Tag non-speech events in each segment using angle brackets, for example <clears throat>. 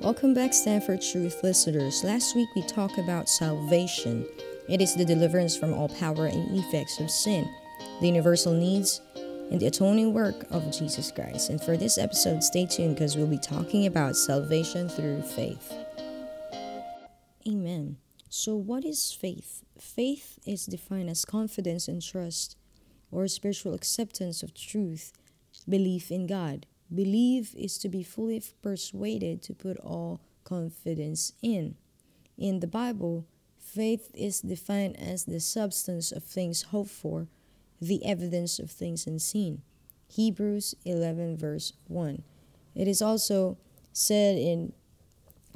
Welcome back, Stand for Truth listeners. Last week we talked about salvation. It is the deliverance from all power and effects of sin, the universal needs, and the atoning work of Jesus Christ. And for this episode, stay tuned because we'll be talking about salvation through faith. Amen. So, what is faith? Faith is defined as confidence and trust or spiritual acceptance of truth, belief in God. Believe is to be fully persuaded to put all confidence in. In the Bible, faith is defined as the substance of things hoped for, the evidence of things unseen. Hebrews 11, verse 1. It is also said in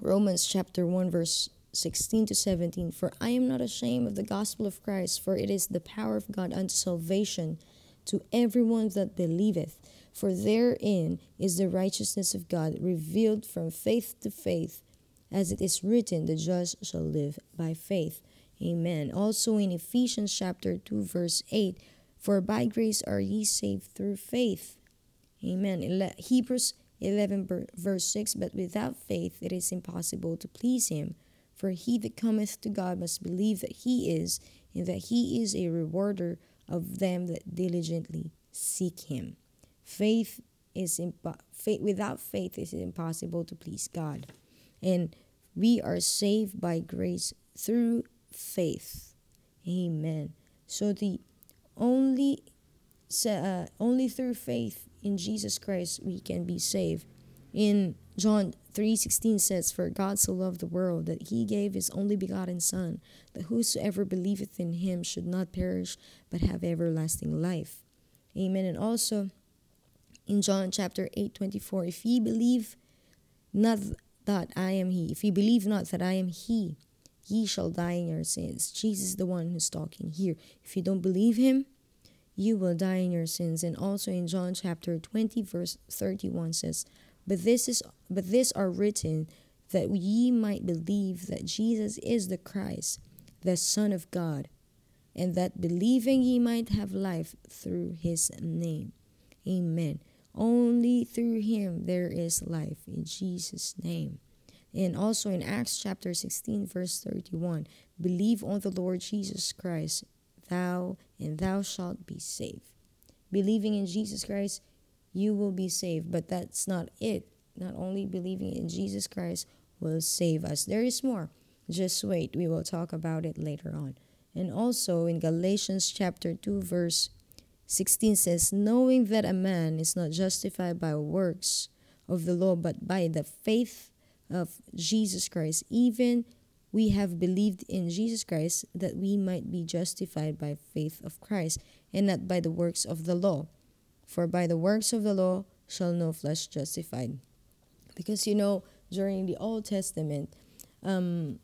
Romans chapter 1, verse 16 to 17 For I am not ashamed of the gospel of Christ, for it is the power of God unto salvation to everyone that believeth for therein is the righteousness of God revealed from faith to faith, as it is written, the just shall live by faith. Amen. Also in Ephesians chapter 2, verse 8, for by grace are ye saved through faith. Amen. Hebrews 11, verse 6, but without faith it is impossible to please him. For he that cometh to God must believe that he is, and that he is a rewarder of them that diligently seek him. Faith is impo- faith without faith it is impossible to please God. And we are saved by grace through faith. Amen. So the only uh, only through faith in Jesus Christ we can be saved. In John 3:16 says for God so loved the world that he gave his only begotten son that whosoever believeth in him should not perish but have everlasting life. Amen. And also in John chapter 8 24. If ye believe not that I am He, if ye believe not that I am He, ye shall die in your sins. Jesus is the one who's talking here. If you don't believe Him, you will die in your sins. And also in John chapter 20, verse 31 says, But this is but this are written that ye might believe that Jesus is the Christ, the Son of God, and that believing ye might have life through his name. Amen. Only through him there is life in Jesus' name. And also in Acts chapter 16, verse 31 believe on the Lord Jesus Christ, thou and thou shalt be saved. Believing in Jesus Christ, you will be saved. But that's not it. Not only believing in Jesus Christ will save us, there is more. Just wait, we will talk about it later on. And also in Galatians chapter 2, verse 16 says, Knowing that a man is not justified by works of the law, but by the faith of Jesus Christ, even we have believed in Jesus Christ that we might be justified by faith of Christ, and not by the works of the law. For by the works of the law shall no flesh justified. Because you know, during the Old Testament, um,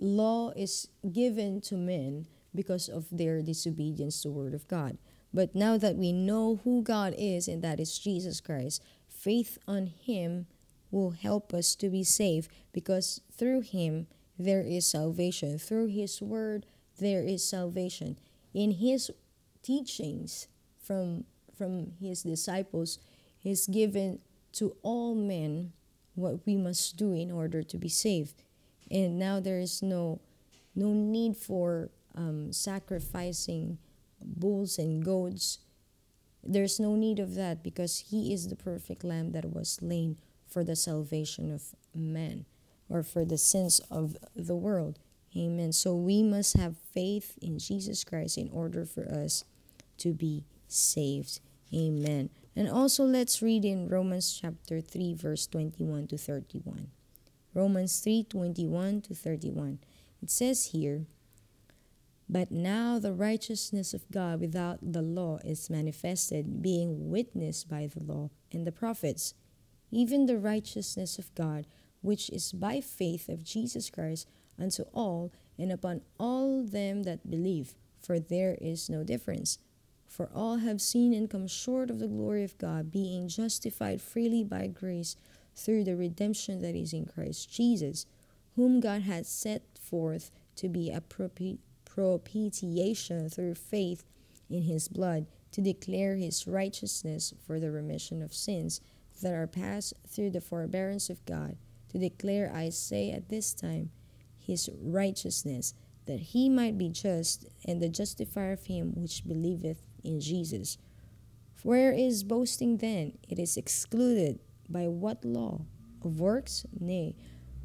law is given to men because of their disobedience to the word of God. But now that we know who God is, and that is Jesus Christ, faith on Him will help us to be saved because through Him there is salvation. Through His Word there is salvation. In His teachings from from His disciples, He's given to all men what we must do in order to be saved. And now there is no no need for um, sacrificing bulls and goats. There's no need of that because he is the perfect lamb that was slain for the salvation of man or for the sins of the world. Amen. So we must have faith in Jesus Christ in order for us to be saved. Amen. And also let's read in Romans chapter 3 verse 21 to 31. Romans 3:21 to 31. It says here, but now the righteousness of God without the law is manifested, being witnessed by the law and the prophets, even the righteousness of God, which is by faith of Jesus Christ unto all and upon all them that believe, for there is no difference. For all have seen and come short of the glory of God, being justified freely by grace through the redemption that is in Christ Jesus, whom God has set forth to be a propitiation propitiation through faith in his blood to declare his righteousness for the remission of sins that are past through the forbearance of God, to declare, I say at this time, his righteousness, that he might be just and the justifier of him which believeth in Jesus. Where is boasting then? It is excluded. By what law? Of works? Nay,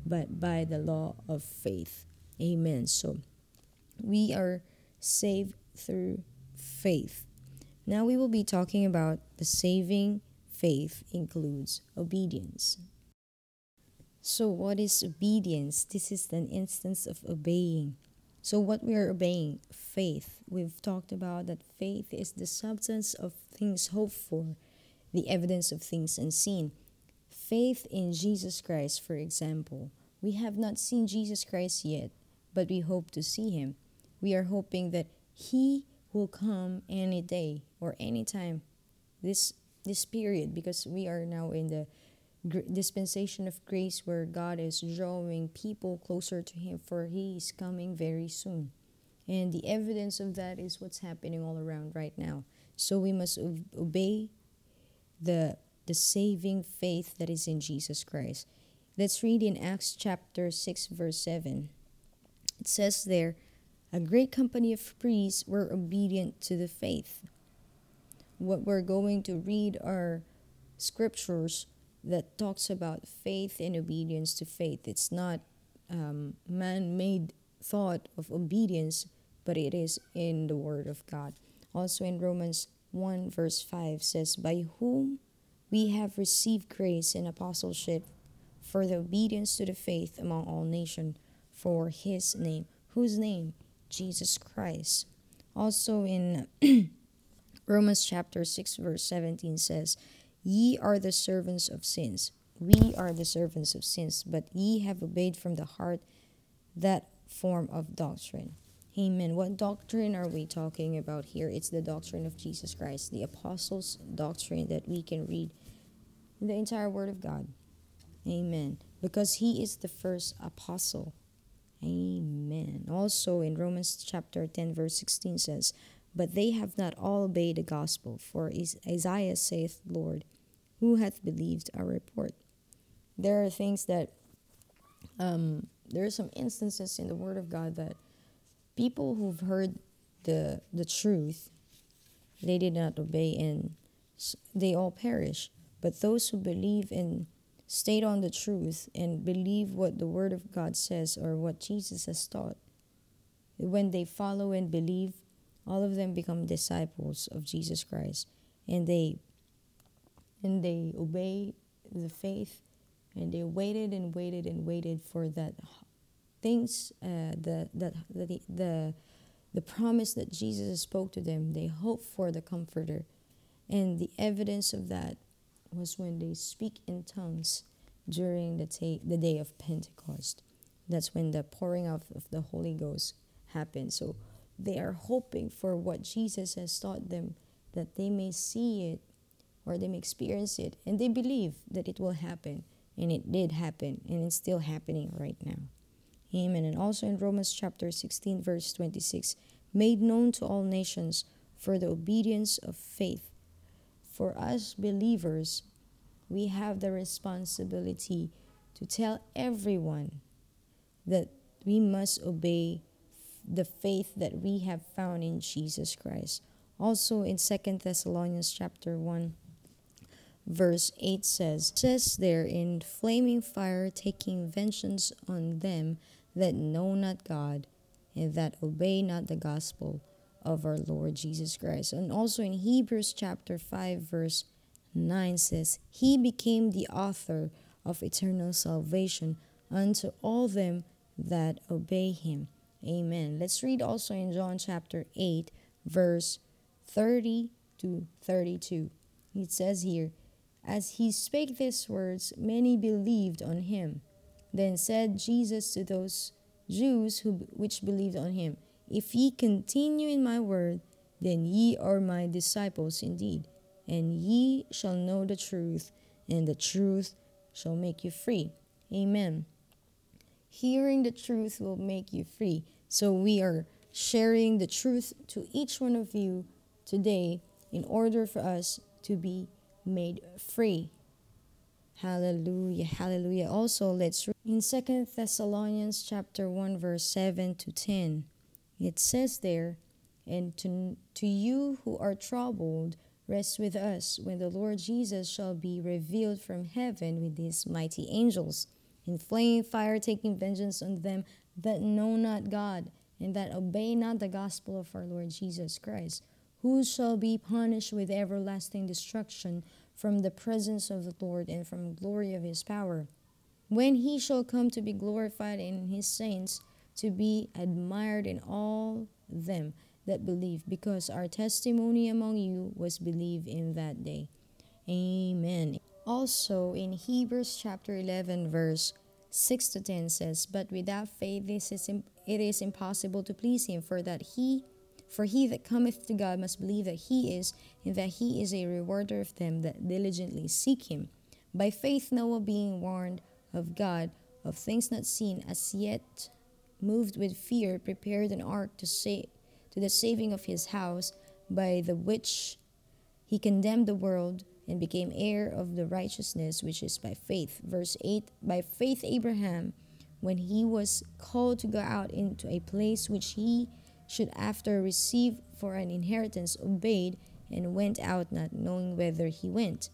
but by the law of faith. Amen. So we are saved through faith. Now we will be talking about the saving faith includes obedience. So, what is obedience? This is an instance of obeying. So, what we are obeying? Faith. We've talked about that faith is the substance of things hoped for, the evidence of things unseen. Faith in Jesus Christ, for example. We have not seen Jesus Christ yet, but we hope to see him. We are hoping that he will come any day or any time this this period because we are now in the dispensation of grace where God is drawing people closer to him for he is coming very soon. And the evidence of that is what's happening all around right now. So we must obey the the saving faith that is in Jesus Christ. Let's read in Acts chapter 6 verse 7. It says there, a great company of priests were obedient to the faith. What we're going to read are scriptures that talks about faith and obedience to faith. It's not um, man-made thought of obedience, but it is in the Word of God. Also in Romans 1 verse 5 says, By whom we have received grace and apostleship for the obedience to the faith among all nations for his name. Whose name? Jesus Christ. Also in <clears throat> Romans chapter 6 verse 17 says, Ye are the servants of sins. We are the servants of sins, but ye have obeyed from the heart that form of doctrine. Amen. What doctrine are we talking about here? It's the doctrine of Jesus Christ, the apostles' doctrine that we can read the entire Word of God. Amen. Because he is the first apostle. Amen. Also in Romans chapter 10 verse 16 says, But they have not all obeyed the gospel, for Isaiah saith, Lord, who hath believed our report? There are things that um, there are some instances in the Word of God that people who've heard the the truth, they did not obey, and they all perish. But those who believe and stayed on the truth and believe what the Word of God says or what Jesus has taught, when they follow and believe, all of them become disciples of Jesus Christ, and they and they obey the faith, and they waited and waited and waited for that things uh, the, that the, the the promise that Jesus spoke to them. They hope for the Comforter, and the evidence of that was when they speak in tongues during the, ta- the day of Pentecost. That's when the pouring out of the Holy Ghost happened. So they are hoping for what Jesus has taught them that they may see it or they may experience it and they believe that it will happen. And it did happen and it's still happening right now. Amen. And also in Romans chapter 16, verse 26, made known to all nations for the obedience of faith for us believers, we have the responsibility to tell everyone that we must obey the faith that we have found in Jesus Christ. Also in Second Thessalonians chapter 1 verse 8 says says there in flaming fire taking vengeance on them that know not God and that obey not the gospel of our Lord Jesus Christ. And also in Hebrews chapter 5 verse 9 says, He became the author of eternal salvation unto all them that obey him. Amen. Let's read also in John chapter 8 verse 30 to 32. It says here, As he spake these words, many believed on him. Then said Jesus to those Jews who which believed on him, if ye continue in my word, then ye are my disciples indeed, and ye shall know the truth, and the truth shall make you free. Amen. Hearing the truth will make you free. So we are sharing the truth to each one of you today in order for us to be made free. Hallelujah. Hallelujah. Also, let's read in Second Thessalonians chapter 1 verse 7 to 10. It says there, and to, to you who are troubled, rest with us when the Lord Jesus shall be revealed from heaven with his mighty angels, in flaming fire, taking vengeance on them that know not God, and that obey not the gospel of our Lord Jesus Christ, who shall be punished with everlasting destruction from the presence of the Lord and from glory of his power. When he shall come to be glorified in his saints, to be admired in all them that believe, because our testimony among you was believed in that day. Amen. Also in Hebrews chapter 11 verse 6 to 10 says, But without faith this is it is impossible to please him, for that he for he that cometh to God must believe that he is, and that he is a rewarder of them that diligently seek him. By faith Noah being warned of God of things not seen as yet, moved with fear, prepared an ark to save to the saving of his house, by the which he condemned the world and became heir of the righteousness which is by faith. Verse 8 By faith, Abraham, when he was called to go out into a place which he should after receive for an inheritance obeyed and went out not knowing whither he went.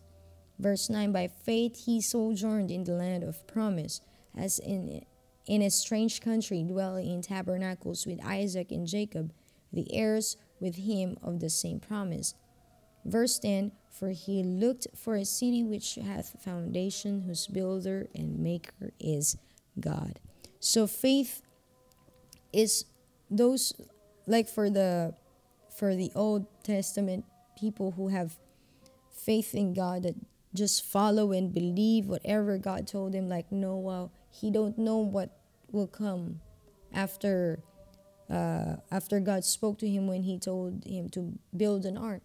Verse 9 By faith he sojourned in the land of promise, as in, in a strange country, dwelling in tabernacles with Isaac and Jacob, the heirs with him of the same promise. Verse 10 For he looked for a city which hath foundation, whose builder and maker is God. So faith is those like for the for the Old Testament people who have faith in God that just follow and believe whatever God told them like Noah he don't know what will come after uh, after God spoke to him when he told him to build an ark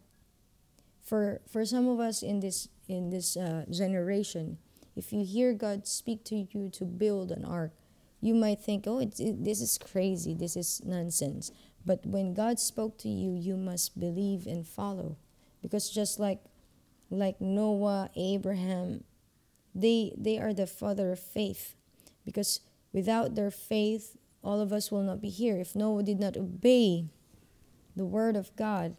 for for some of us in this in this uh, generation if you hear God speak to you to build an ark you might think oh it, this is crazy this is nonsense but when God spoke to you, you must believe and follow. Because just like like Noah, Abraham, they they are the father of faith. Because without their faith, all of us will not be here. If Noah did not obey the word of God,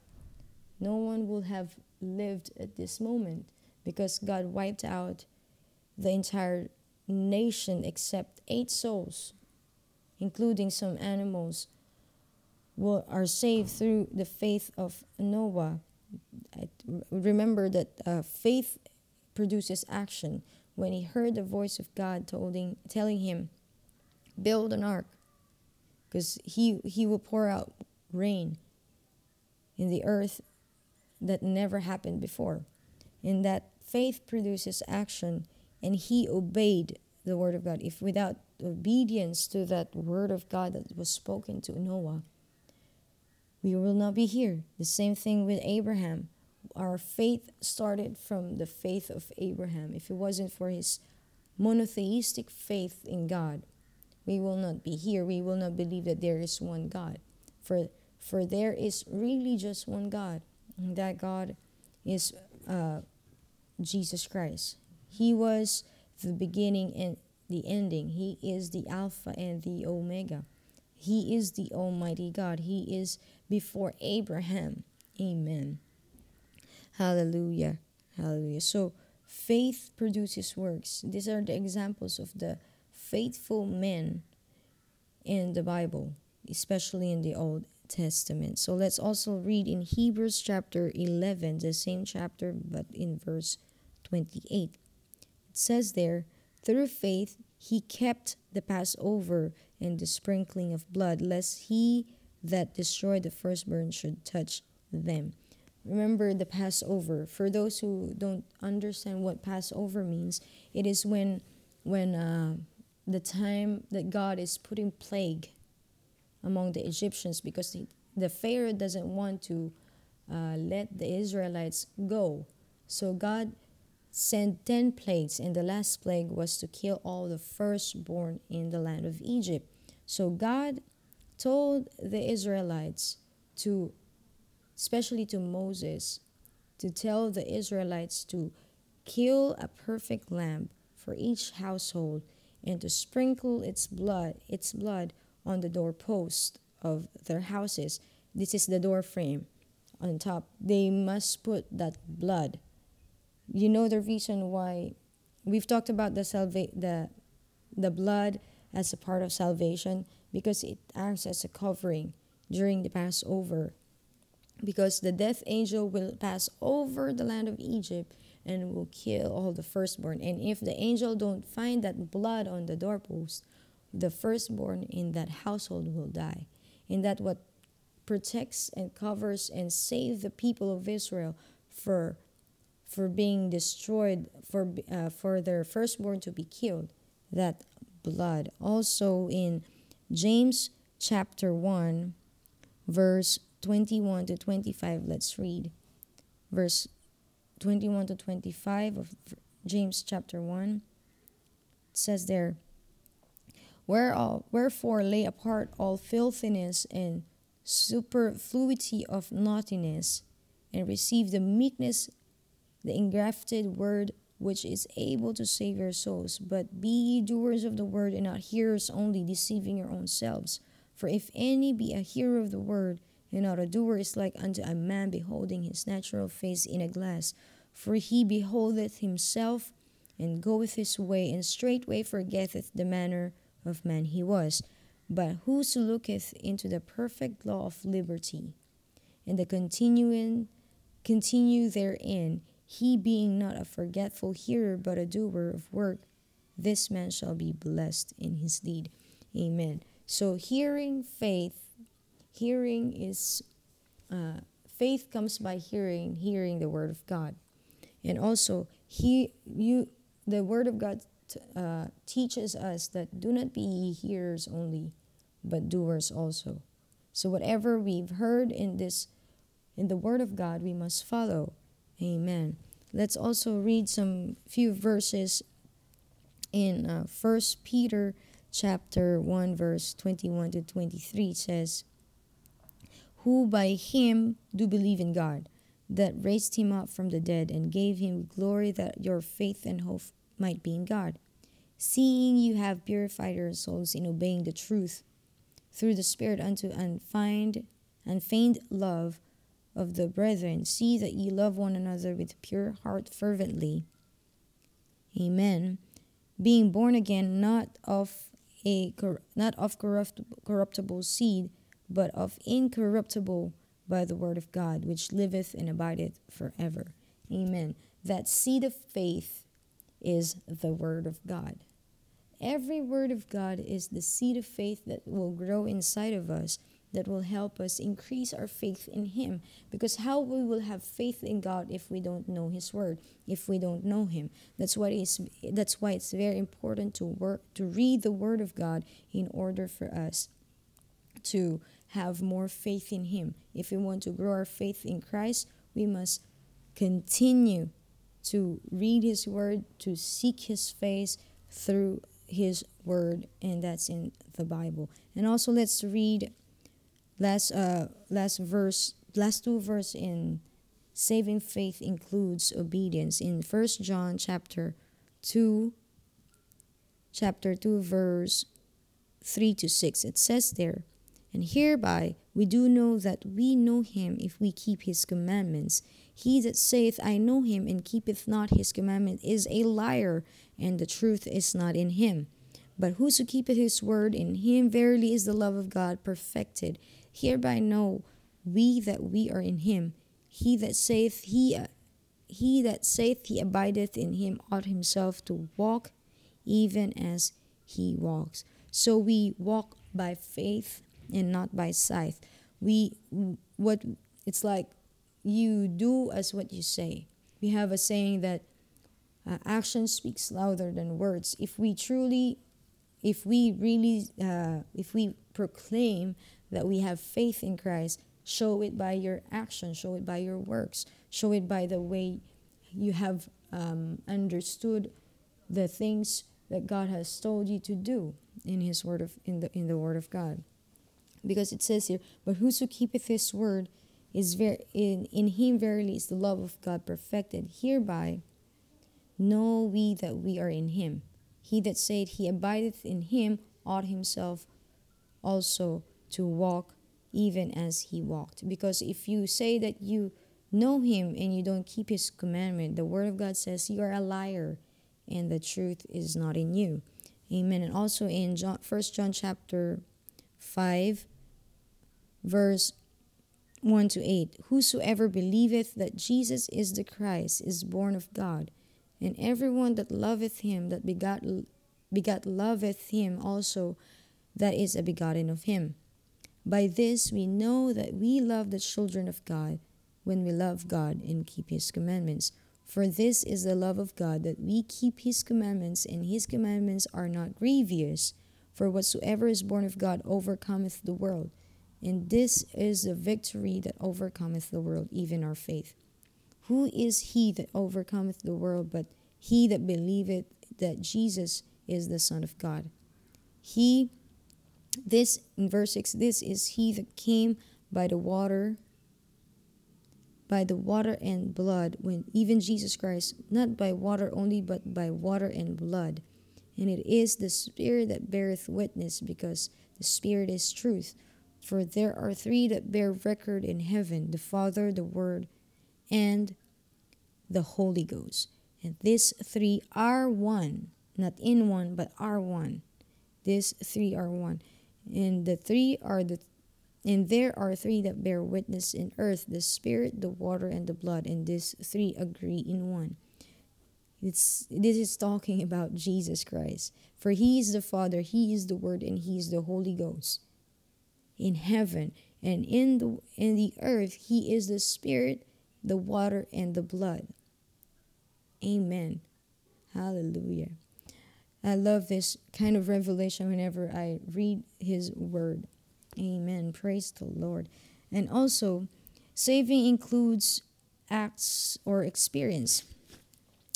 no one would have lived at this moment because God wiped out the entire nation except eight souls, including some animals will, are saved through the faith of Noah. I remember that uh, faith produces action. When he heard the voice of God telling, telling him, build an ark, because he, he will pour out rain in the earth that never happened before. And that faith produces action, and he obeyed the word of God. If without obedience to that word of God that was spoken to Noah, we will not be here. The same thing with Abraham. Our faith started from the faith of Abraham. If it wasn't for his monotheistic faith in God, we will not be here. We will not believe that there is one God. For, for there is really just one God. And that God is uh, Jesus Christ. He was the beginning and the ending. He is the Alpha and the Omega. He is the Almighty God. He is before Abraham. Amen. Hallelujah. Hallelujah. So, faith produces works. These are the examples of the faithful men in the Bible, especially in the Old Testament. So, let's also read in Hebrews chapter 11, the same chapter, but in verse 28. It says there, through faith, he kept the Passover and the sprinkling of blood, lest he that destroyed the firstborn should touch them. Remember the Passover. For those who don't understand what Passover means, it is when when uh, the time that God is putting plague among the Egyptians because the, the Pharaoh doesn't want to uh, let the Israelites go. So God sent 10 plagues, and the last plague was to kill all the firstborn in the land of Egypt. So God told the Israelites to, especially to Moses, to tell the Israelites to kill a perfect lamb for each household, and to sprinkle its blood, its blood on the doorpost of their houses. This is the door frame on top. They must put that blood. You know the reason why we've talked about the salva- the the blood as a part of salvation because it acts as a covering during the Passover. Because the death angel will pass over the land of Egypt and will kill all the firstborn. And if the angel don't find that blood on the doorpost, the firstborn in that household will die. And that what protects and covers and saves the people of Israel for for being destroyed for uh, for their firstborn to be killed that blood also in James chapter 1 verse 21 to 25 let's read verse 21 to 25 of James chapter 1 it says there Where all, wherefore lay apart all filthiness and superfluity of naughtiness and receive the meekness the engrafted word which is able to save your souls. But be ye doers of the word and not hearers only deceiving your own selves. For if any be a hearer of the word and not a doer is like unto a man beholding his natural face in a glass for he beholdeth himself and goeth his way, and straightway forgetteth the manner of man he was. But whoso looketh into the perfect law of liberty, and the continuing continue therein, he being not a forgetful hearer, but a doer of work, this man shall be blessed in his deed. Amen. So hearing faith, hearing is uh, faith comes by hearing, hearing the word of God. And also he you the word of god uh, teaches us that do not be hearers only but doers also. So whatever we've heard in this in the word of god we must follow. Amen. Let's also read some few verses in uh, first peter chapter 1 verse 21 to 23 it says who by him do believe in god that raised him up from the dead and gave him glory that your faith and hope might be in God. Seeing you have purified your souls in obeying the truth through the Spirit unto unfeigned, unfeigned love of the brethren, see that ye love one another with pure heart fervently. Amen. Being born again, not of a not of corruptible, corruptible seed, but of incorruptible by the word of God, which liveth and abideth forever. Amen. That seed of faith is the word of God. Every word of God is the seed of faith that will grow inside of us, that will help us increase our faith in Him. Because how we will have faith in God if we don't know His word, if we don't know Him? That's why it's that's why it's very important to work to read the Word of God in order for us to have more faith in Him. If we want to grow our faith in Christ, we must continue to read His Word, to seek His face through His Word, and that's in the Bible. And also, let's read last uh last verse, last two verse in saving faith includes obedience in First John chapter two, chapter two, verse three to six. It says there. And hereby we do know that we know him if we keep his commandments. He that saith, I know him, and keepeth not his commandment, is a liar, and the truth is not in him. But whoso keepeth his word, in him verily is the love of God perfected. Hereby know we that we are in him. He that saith he he that saith he abideth in him ought himself to walk even as he walks. So we walk by faith and not by sight. We what it's like you do as what you say. We have a saying that uh, action speaks louder than words. If we truly, if we really, uh, if we proclaim that we have faith in Christ, show it by your action, show it by your works, show it by the way you have um, understood the things that God has told you to do in His word of in the in the Word of God because it says here, But whoso keepeth his word is very in, in him verily is the love of God perfected. Hereby know we that we are in him. He that said he abideth in him ought himself also to walk even as he walked. Because if you say that you know him and you don't keep his commandment, the word of God says you are a liar and the truth is not in you. Amen. And also in John, 1 John chapter 5, verse 1 to 8 Whosoever believeth that Jesus is the Christ is born of God, and everyone that loveth him that begot, begot loveth him also that is a begotten of him. By this we know that we love the children of God when we love God and keep his commandments. For this is the love of God, that we keep his commandments, and his commandments are not grievous. For whatsoever is born of God overcometh the world. And this is the victory that overcometh the world, even our faith. Who is he that overcometh the world but he that believeth that Jesus is the Son of God? He, this, in verse 6, this is he that came by the water by the water and blood, when even Jesus Christ, not by water only, but by water and blood. And it is the Spirit that beareth witness, because the Spirit is truth. For there are three that bear record in heaven the Father, the Word, and the Holy Ghost. And these three are one, not in one, but are one. These three are one. And the three are the and there are three that bear witness in earth the spirit, the water, and the blood, and these three agree in one. It's, this is talking about Jesus Christ. For he is the Father, he is the Word, and he is the Holy Ghost. In heaven and in the in the earth, he is the Spirit, the water, and the blood. Amen. Hallelujah. I love this kind of revelation whenever I read his word. Amen. Praise the Lord. And also, saving includes acts or experience.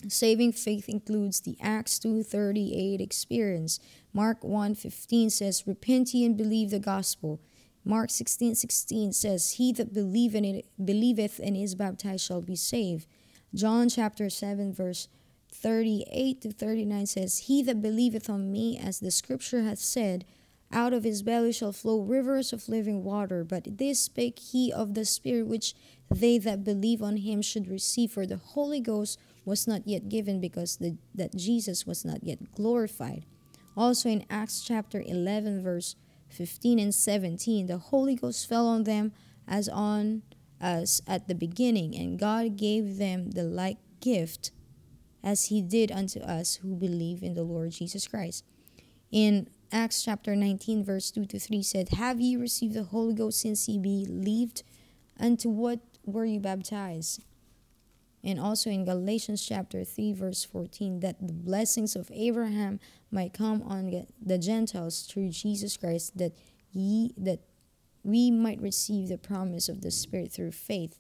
Saving faith includes the Acts 2:38 experience. Mark 1:15 says, "Repent ye and believe the gospel." Mark 16:16 16 says, "He that believe in it, believeth and is baptized shall be saved." John chapter 7 verse 38 to 39 says, "He that believeth on me, as the scripture hath said, out of his belly shall flow rivers of living water. But this spake he of the Spirit which they that believe on him should receive, for the Holy Ghost was not yet given because the, that Jesus was not yet glorified. Also in Acts chapter 11, verse 15 and 17, the Holy Ghost fell on them as on us at the beginning, and God gave them the like gift as he did unto us who believe in the Lord Jesus Christ. In Acts chapter 19, verse 2 to 3 said, Have ye received the Holy Ghost since ye believed? Unto what were you baptized? And also in Galatians chapter 3, verse 14, that the blessings of Abraham might come on the Gentiles through Jesus Christ, that ye that we might receive the promise of the Spirit through faith.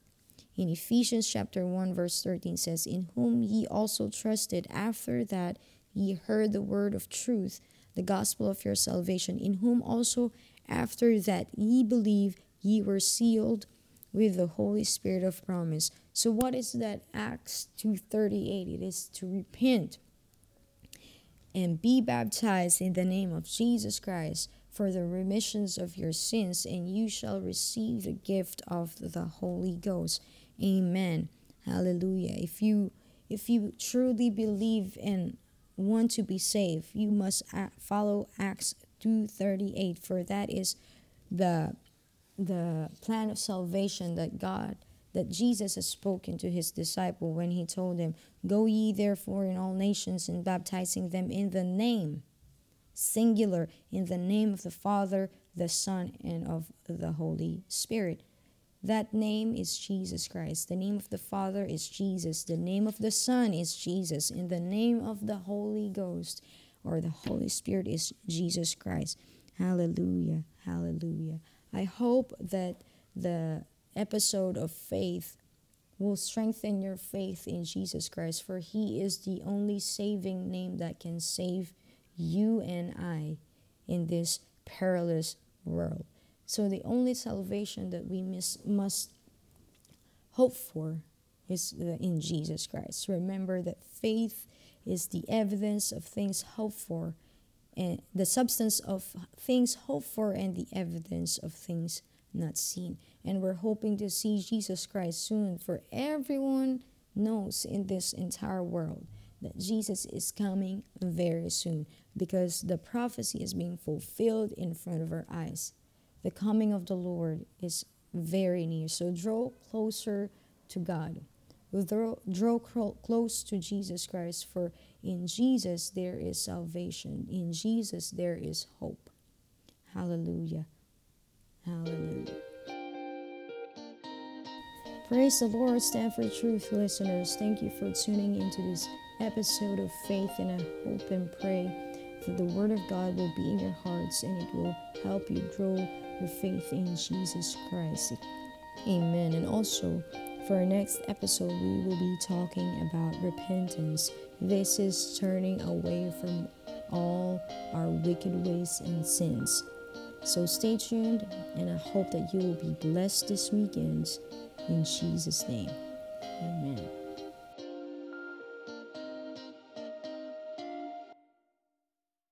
In Ephesians chapter 1, verse 13 says, In whom ye also trusted after that ye heard the word of truth the gospel of your salvation, in whom also after that ye believe ye were sealed with the Holy Spirit of promise. So what is that Acts 2:38? It is to repent and be baptized in the name of Jesus Christ for the remissions of your sins and you shall receive the gift of the Holy Ghost. Amen. Hallelujah. If you if you truly believe and want to be saved, you must uh, follow Acts 2:38 for that is the the plan of salvation that God that Jesus has spoken to his disciple when he told him, "Go ye therefore in all nations and baptizing them in the name singular in the name of the Father, the Son, and of the Holy Spirit." That name is Jesus Christ. The name of the Father is Jesus. The name of the Son is Jesus. And the name of the Holy Ghost or the Holy Spirit is Jesus Christ. Hallelujah. Hallelujah. I hope that the episode of faith will strengthen your faith in Jesus Christ, for He is the only saving name that can save you and I in this perilous world. So the only salvation that we miss, must hope for is in Jesus Christ. Remember that faith is the evidence of things hoped for, and the substance of things hoped for, and the evidence of things not seen. And we're hoping to see Jesus Christ soon, for everyone knows in this entire world that Jesus is coming very soon because the prophecy is being fulfilled in front of our eyes. The coming of the Lord is very near. So draw closer to God. Draw, draw close to Jesus Christ, for in Jesus there is salvation. In Jesus there is hope. Hallelujah. Hallelujah. Praise the Lord, Stand for Truth listeners. Thank you for tuning into this episode of Faith, and I hope and pray that the Word of God will be in your hearts and it will help you grow your faith in Jesus Christ. Amen. And also, for our next episode, we will be talking about repentance. This is turning away from all our wicked ways and sins. So stay tuned, and I hope that you will be blessed this weekend. In Jesus' name, amen.